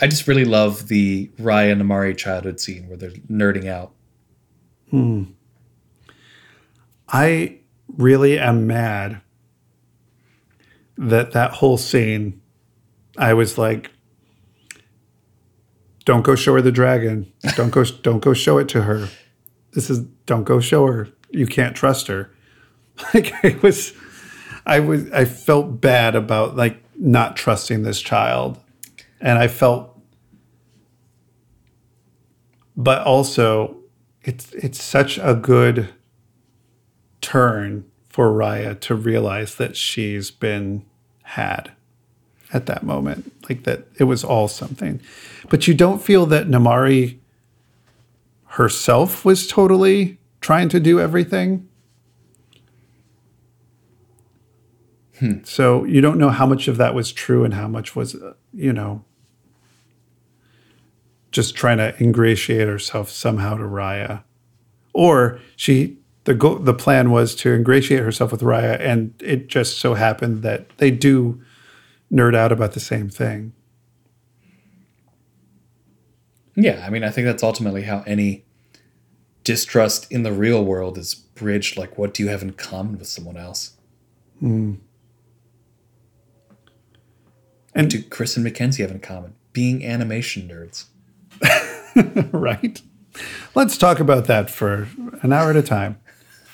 I just really love the Raya and Namaari childhood scene where they're nerding out. Hmm. I really am mad that that whole scene, I was like, don't go show her the dragon. Don't go, [laughs] don't go show it to her. This is, don't go show her. You can't trust her. [laughs] Like I was, I was, I felt bad about like not trusting this child. And I felt, but also it's, it's such a good turn for Raya to realize that she's been had at that moment, like that it was all something. But you don't feel that Namaari herself was totally trying to do everything. Hmm. So you don't know how much of that was true and how much was, uh, you know, just trying to ingratiate herself somehow to Raya. Or she the go- the plan was to ingratiate herself with Raya, and it just so happened that they do nerd out about the same thing. Yeah, I mean, I think that's ultimately how any distrust in the real world is bridged. Like, what do you have in common with someone else? Mm. And do Chris and Mackenzie have in common? Being animation nerds. [laughs] right. Let's talk about that for an hour at a time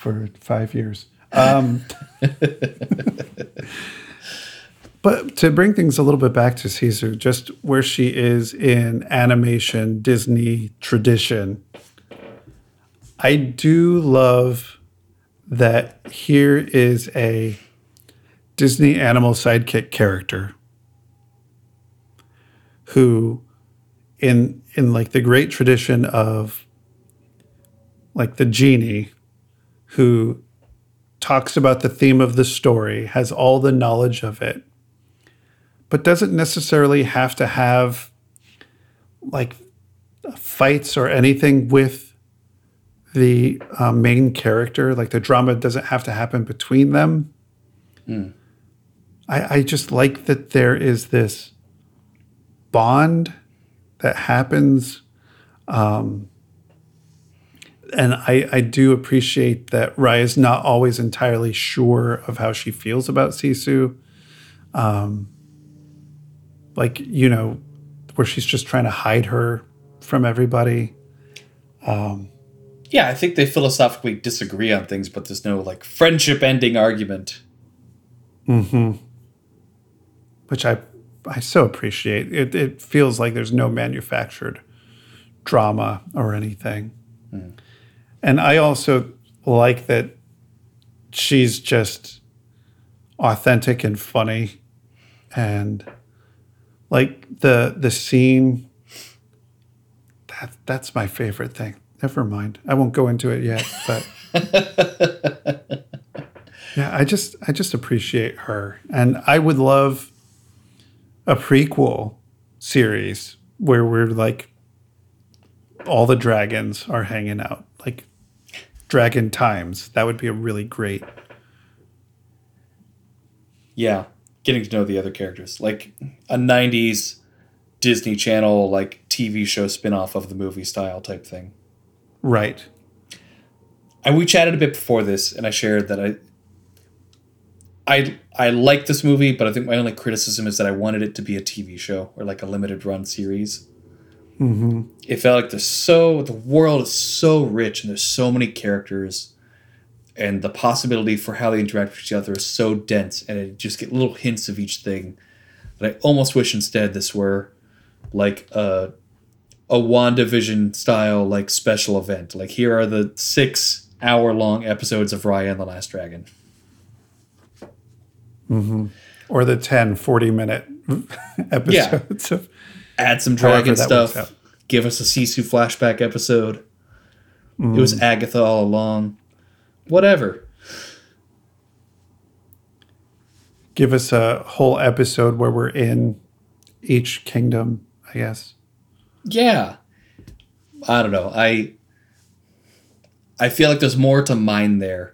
for five years. Um, [laughs] but to bring things a little bit back to Sisu, just where she is in animation Disney tradition, I do love that here is a Disney animal sidekick character who in in like the great tradition of like the genie who talks about the theme of the story, has all the knowledge of it, but doesn't necessarily have to have like fights or anything with the uh, main character. Like the drama doesn't have to happen between them. Mm. I, I just like that there is this bond that happens. Um, and I, I do appreciate that Raya is not always entirely sure of how she feels about Sisu. Um, like, you know, where she's just trying to hide her from everybody. Um, yeah, I think they philosophically disagree on things, but there's no like friendship ending argument. Mm-hmm. Which I I so appreciate. It it feels like there's no manufactured drama or anything. Mm. And I also like that she's just authentic and funny and like the the scene that that's my favorite thing. Never mind. I won't go into it yet, but [laughs] Yeah, I just I just appreciate her. And I would love a prequel series where we're like all the dragons are hanging out. Dragon Times. That would be a really great. Yeah, getting to know the other characters, like a '90s Disney Channel like TV show spinoff of the movie style type thing. Right. And we chatted a bit before this, and I shared that I. I I like this movie, but I think my only criticism is that I wanted it to be a TV show or like a limited run series. Mm-hmm. It felt like there's so the world is so rich and there's so many characters, and the possibility for how they interact with each other is so dense, and it just get little hints of each thing. That I almost wish instead this were like a a WandaVision style like special event. Like here are the six hour long episodes of Raya and the Last Dragon. Or the 10, 40 minute [laughs] episodes of Add some dragon stuff. Give us a Sisu flashback episode. It was Mm. Agatha all along. Whatever. give us a whole episode where we're in each kingdom, I guess. Yeah. I don't know. I I feel like there's more to mine there.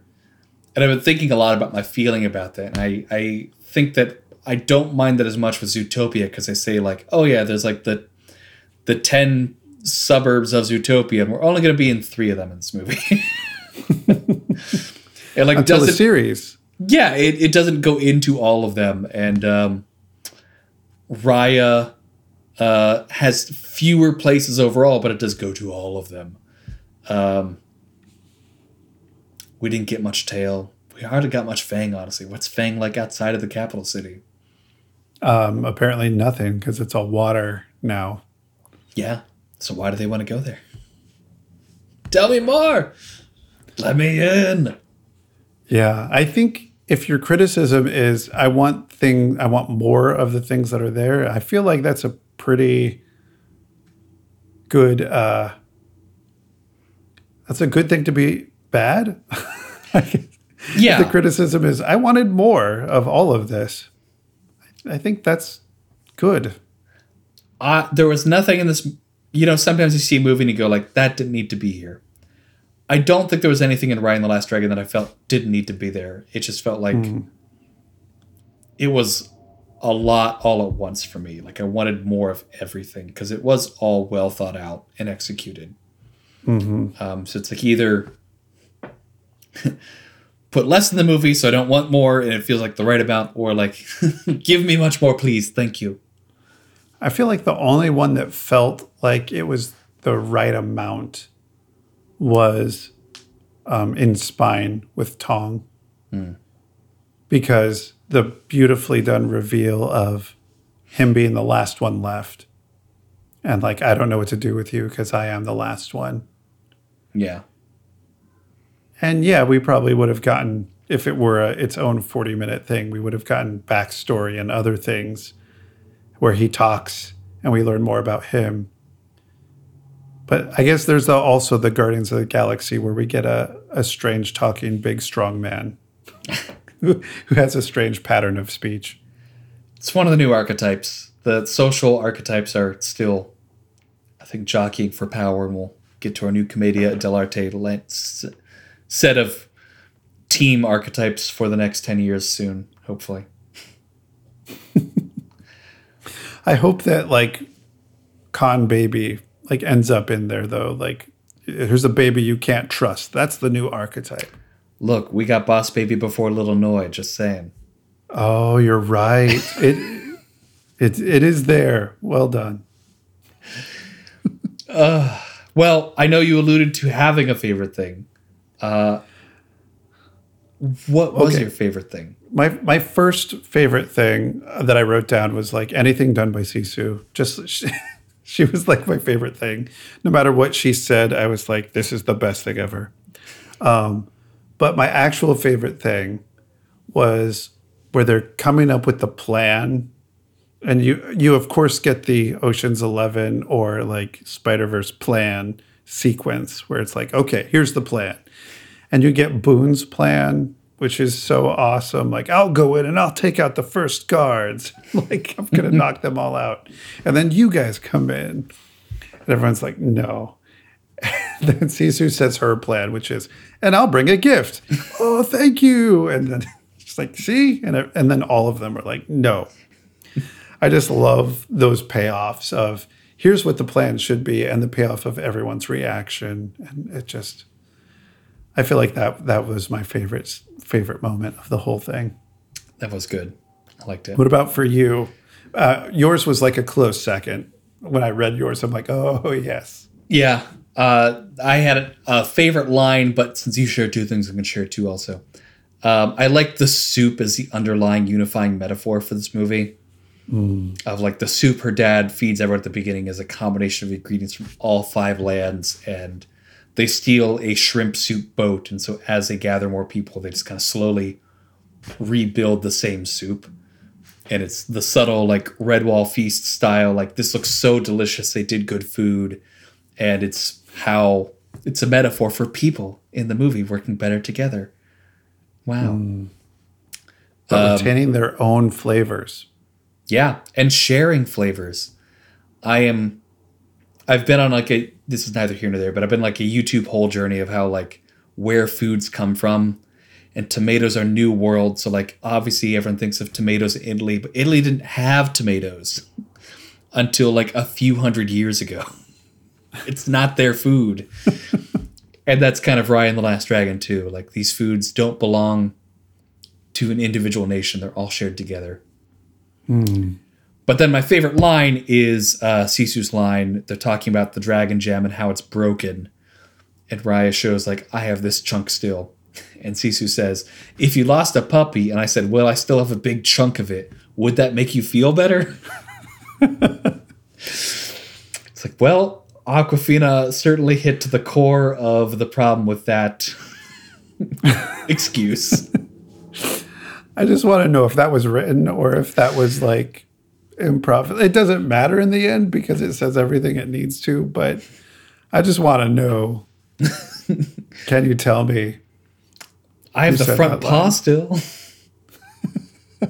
And I've been thinking a lot about my feeling about that. And I, I think that I don't mind that as much with Zootopia because they say like, oh yeah, there's like the the ten suburbs of Zootopia, and we're only gonna be in three of them in this movie. [laughs] and like Until the doesn't series. yeah, it, it doesn't go into all of them. And um, Raya uh, has fewer places overall, but it does go to all of them. Um, we didn't get much tail. We hardly got much Fang, honestly. What's Fang like outside of the capital city? Um, apparently nothing because it's all water now. Yeah. So why do they want to go there? Tell me more. Let me in. Yeah, I think if your criticism is I want thing I want more of the things that are there, I feel like that's a pretty good uh that's a good thing to be bad. [laughs] Yeah. the criticism is I wanted more of all of this. I think that's good. uh, there was nothing in this. You know, sometimes you see a movie and you go like, "That didn't need to be here." I don't think there was anything in Raya and the Last Dragon that I felt didn't need to be there. It just felt like it was a lot all at once for me. Like I wanted more of everything because it was all well thought out and executed. Um, so it's like either [laughs] put less in the movie so I don't want more and it feels like the right amount, or like [laughs] give me much more, please, thank you. I feel like the only one that felt like it was the right amount was um, in Spine with Tong. Because the beautifully done reveal of him being the last one left. And like, I don't know what to do with you because I am the last one. Yeah. And yeah, we probably would have gotten, if it were a, its own 40 minute thing, we would have gotten backstory and other things where he talks and we learn more about him. But I guess there's the, also the Guardians of the Galaxy where we get a, a strange talking big strong man [laughs] who, who has a strange pattern of speech. It's one of the new archetypes. The social archetypes are still, I think, jockeying for power, and we'll get to our new Commedia dell'arte set of team archetypes for the next 10 years soon, hopefully. [laughs] I hope that like Con Baby like ends up in there though. Like here's a baby you can't trust. That's the new archetype. Look, we got Boss Baby before Little Noi, just saying. Oh, you're right. [laughs] it it it is there. Well done. [laughs] Uh, well, I know you alluded to having a favorite thing. Uh, what was Okay. your favorite thing? My my first favorite thing that I wrote down was like anything done by Sisu. Just [laughs] she, she was like my favorite thing. No matter what she said, I was like, this is the best thing ever. Um, but my actual favorite thing was where they're coming up with the plan. And you you of course get the Ocean's Eleven or like Spider Verse plan sequence where it's like, okay, here's the plan. And you get Boun's plan, which is so awesome. Like, I'll go in and I'll take out the first guards. [laughs] like, I'm gonna [laughs] knock them all out. And then you guys come in. And everyone's like, no. [laughs] then Sisu says her plan, which is, and I'll bring a gift. oh, thank you. And then she's like, see? And, and then all of them are like, no. I just love those payoffs of here's what the plan should be and the payoff of everyone's reaction. And it just, I feel like that that was my favorite favorite moment of the whole thing. That was good. I liked it. What about for you? Uh, yours was like a close second. When I read yours, I'm like, oh [laughs] yes. Yeah. Uh, I had a, favorite line, but since you shared two things, I'm going to share two also. Um, I like the soup as the underlying unifying metaphor for this movie. Of like the soup her dad feeds everyone at the beginning is a combination of ingredients from all five lands, and they steal a shrimp soup boat. And so as they gather more people, they just kind of slowly rebuild the same soup. And it's the subtle, like Redwall Feast style, like this looks so delicious. They did good food. And it's how it's a metaphor for people in the movie working better together. Wow. Hmm. Um, but retaining their own flavors. Yeah, and sharing flavors. I am I've been on like a this is neither here nor there, but I've been like a YouTube whole journey of how like where foods come from. And tomatoes are new world. So like obviously everyone thinks of tomatoes in Italy, but Italy didn't have tomatoes until like a few hundred years ago. [laughs] It's not their food. [laughs] and that's kind of Raya and the Last Dragon too. Like these foods don't belong to an individual nation. They're all shared together. Hmm. But then my favorite line is uh, Sisu's line. They're talking about the dragon gem and how it's broken. And Raya shows like, I have this chunk still. And Sisu says, if you lost a puppy, and I said, well, I still have a big chunk of it, would that make you feel better? [laughs] it's like, well, Awkwafina certainly hit to the core of the problem with that [laughs] excuse. [laughs] I just want to know if that was written or if that was like improv. It doesn't matter in the end because it says everything it needs to, but I just want to know. [laughs] Can you tell me? I have the front paw still. [laughs] [laughs] I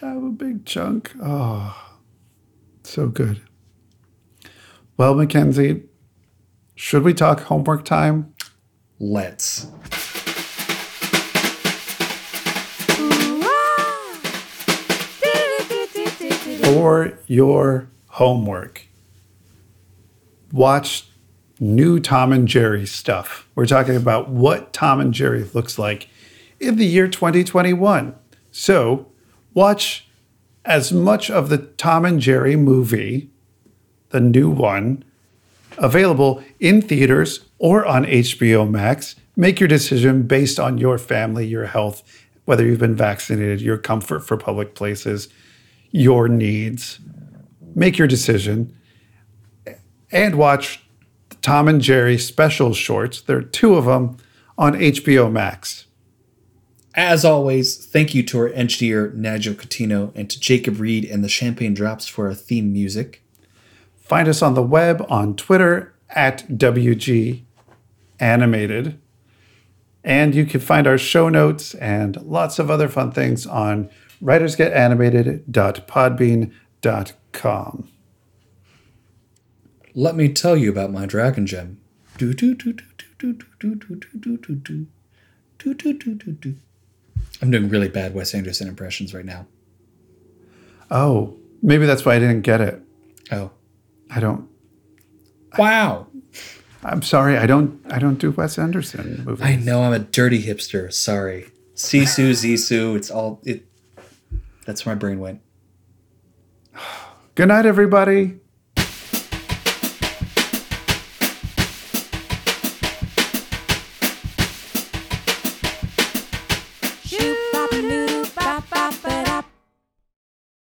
have a big chunk. Oh, so good. Well, Mackenzie, should we talk homework time? Let's. For your homework, watch new Tom and Jerry stuff. We're talking about what Tom and Jerry looks like in the year 2021. So, watch as much of the Tom and Jerry movie, the new one, available in theaters or on HBO Max. Make your decision based on your family, your health, whether you've been vaccinated, your comfort for public places, your needs. Make your decision and watch the Tom and Jerry special shorts. There are two of them on HBO Max. As always, thank you to our engineer, Nigel Coutinho, and to Jacob Reed and the Champagne Drops for our theme music. Find us on the web on Twitter at WG Animated. And you can find our show notes and lots of other fun things on writersgetanimated.podbean.com. Let me tell you about my dragon gem. Do do do do do do do do do do do do do do do do. I'm doing really bad Wes Anderson impressions right now. Oh, maybe that's why I didn't get it. Oh, I don't. wow! I'm sorry. I don't. I don't do Wes Anderson movies. I know I'm a dirty hipster. Sorry. Sisu, Zisu. It's all it. That's where my brain went. Good night, everybody.